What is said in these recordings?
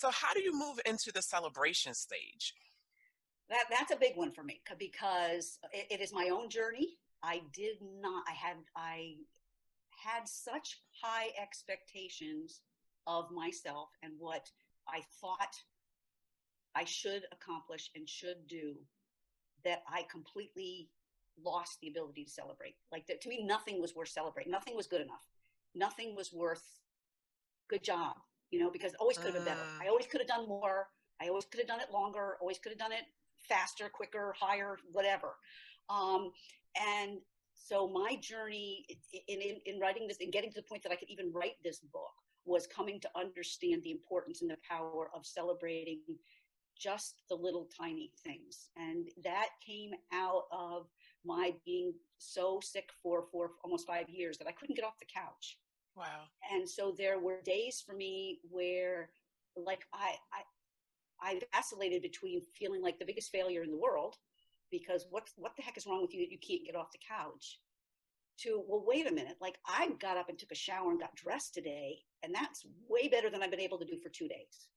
So, how do you move into the celebration stage? That, that's a big one for me because it, it is my own journey. I did not, I had, I had such high expectations of myself and what I thought I should accomplish and should do that I completely lost the ability to celebrate. Like to me, nothing was worth celebrating. Nothing was good enough. Nothing was worth good job, you know, because always could have been better. I mm. always could have done more. I always could have done it longer. Always could have done it faster, quicker, higher, whatever. Um, and so my journey in, in, in writing this and getting to the point that I could even write this book was coming to understand the importance and the power of celebrating just the little tiny things. And that came out of my being so sick for for almost five years that I couldn't get off the couch. Wow. And so there were days for me where like I I I vacillated between feeling like the biggest failure in the world because what what the heck is wrong with you that you can't get off the couch to well wait a minute like i got up and took a shower and got dressed today and that's way better than i've been able to do for two days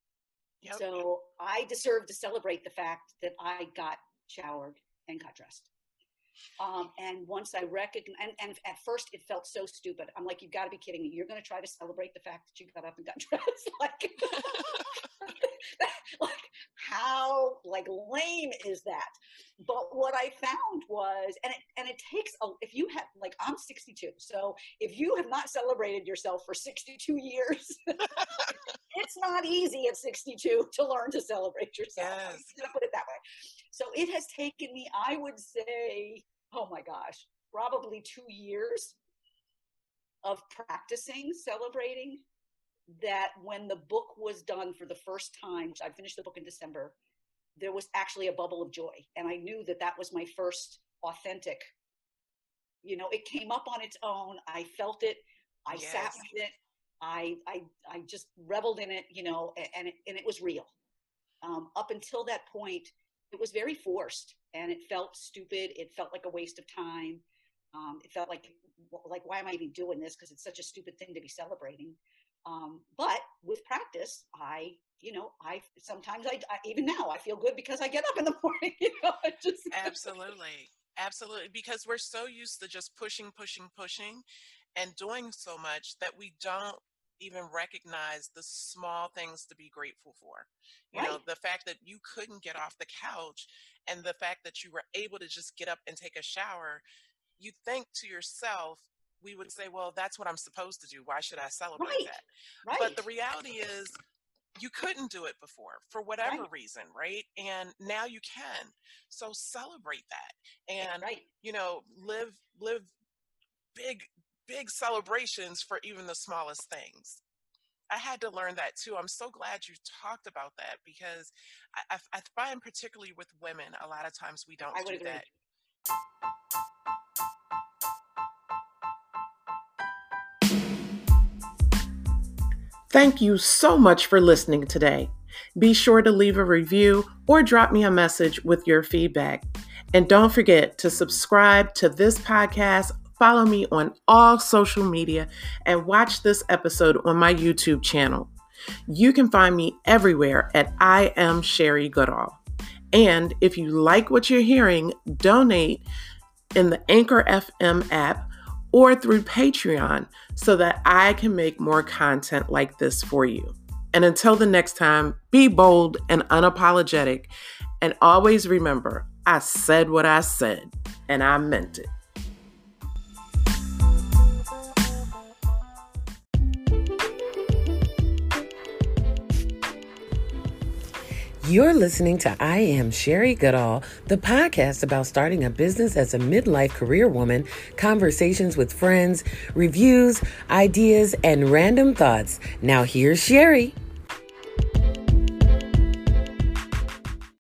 yep. so i deserve to celebrate the fact that i got showered and got dressed um, and once I recognized, and, and, at first it felt so stupid. I'm like, you've got to be kidding me. You're going to try to celebrate the fact that you got up and got dressed. like, like, how like lame is that? But what I found was, and it, and it takes, a, if you have, like, I'm 62. So if you have not celebrated yourself for 62 years, it's not easy at 62 to learn to celebrate yourself. Yes. I'm going to put it that way. So it has taken me, I would say, oh my gosh, probably two years of practicing celebrating that when the book was done for the first time, I finished the book in December, there was actually a bubble of joy. And I knew that that was my first authentic, you know, it came up on its own. I felt it. I yes. sat with it. I, I, I just reveled in it, you know, and it, and it was real. Um, up until that point, it was very forced and it felt stupid. It felt like a waste of time. Um, it felt like, like, why am I even doing this? Because it's such a stupid thing to be celebrating. Um, but with practice, I, you know, I sometimes I, I, even now I feel good because I get up in the morning. You know, just absolutely, absolutely, because we're so used to just pushing, pushing, pushing, and doing so much that we don't even recognize the small things to be grateful for. You right. know, the fact that you couldn't get off the couch and the fact that you were able to just get up and take a shower, you think to yourself, we would say, well, that's what I'm supposed to do. Why should I celebrate right. that? Right. But the reality is, you couldn't do it before for whatever right. reason, right? And now you can. So celebrate that. And right. you know, live live big celebrations for even the smallest things. I had to learn that too. I'm so glad you talked about that because I, I, I find, particularly with women, a lot of times we don't do agree. that. Thank you so much for listening today. Be sure to leave a review or drop me a message with your feedback. And don't forget to subscribe to this podcast follow me on all social media, and watch this episode on my YouTube channel. You can find me everywhere at I am Sherry Goodall. And if you like what you're hearing, donate in the Anchor FM app or through Patreon so that I can make more content like this for you. And until the next time, be bold and unapologetic. And always remember, I said what I said, and I meant it. You're listening to I Am Sherry Goodall, the podcast about starting a business as a midlife career woman, conversations with friends, reviews, ideas, and random thoughts. Now, here's Sherry.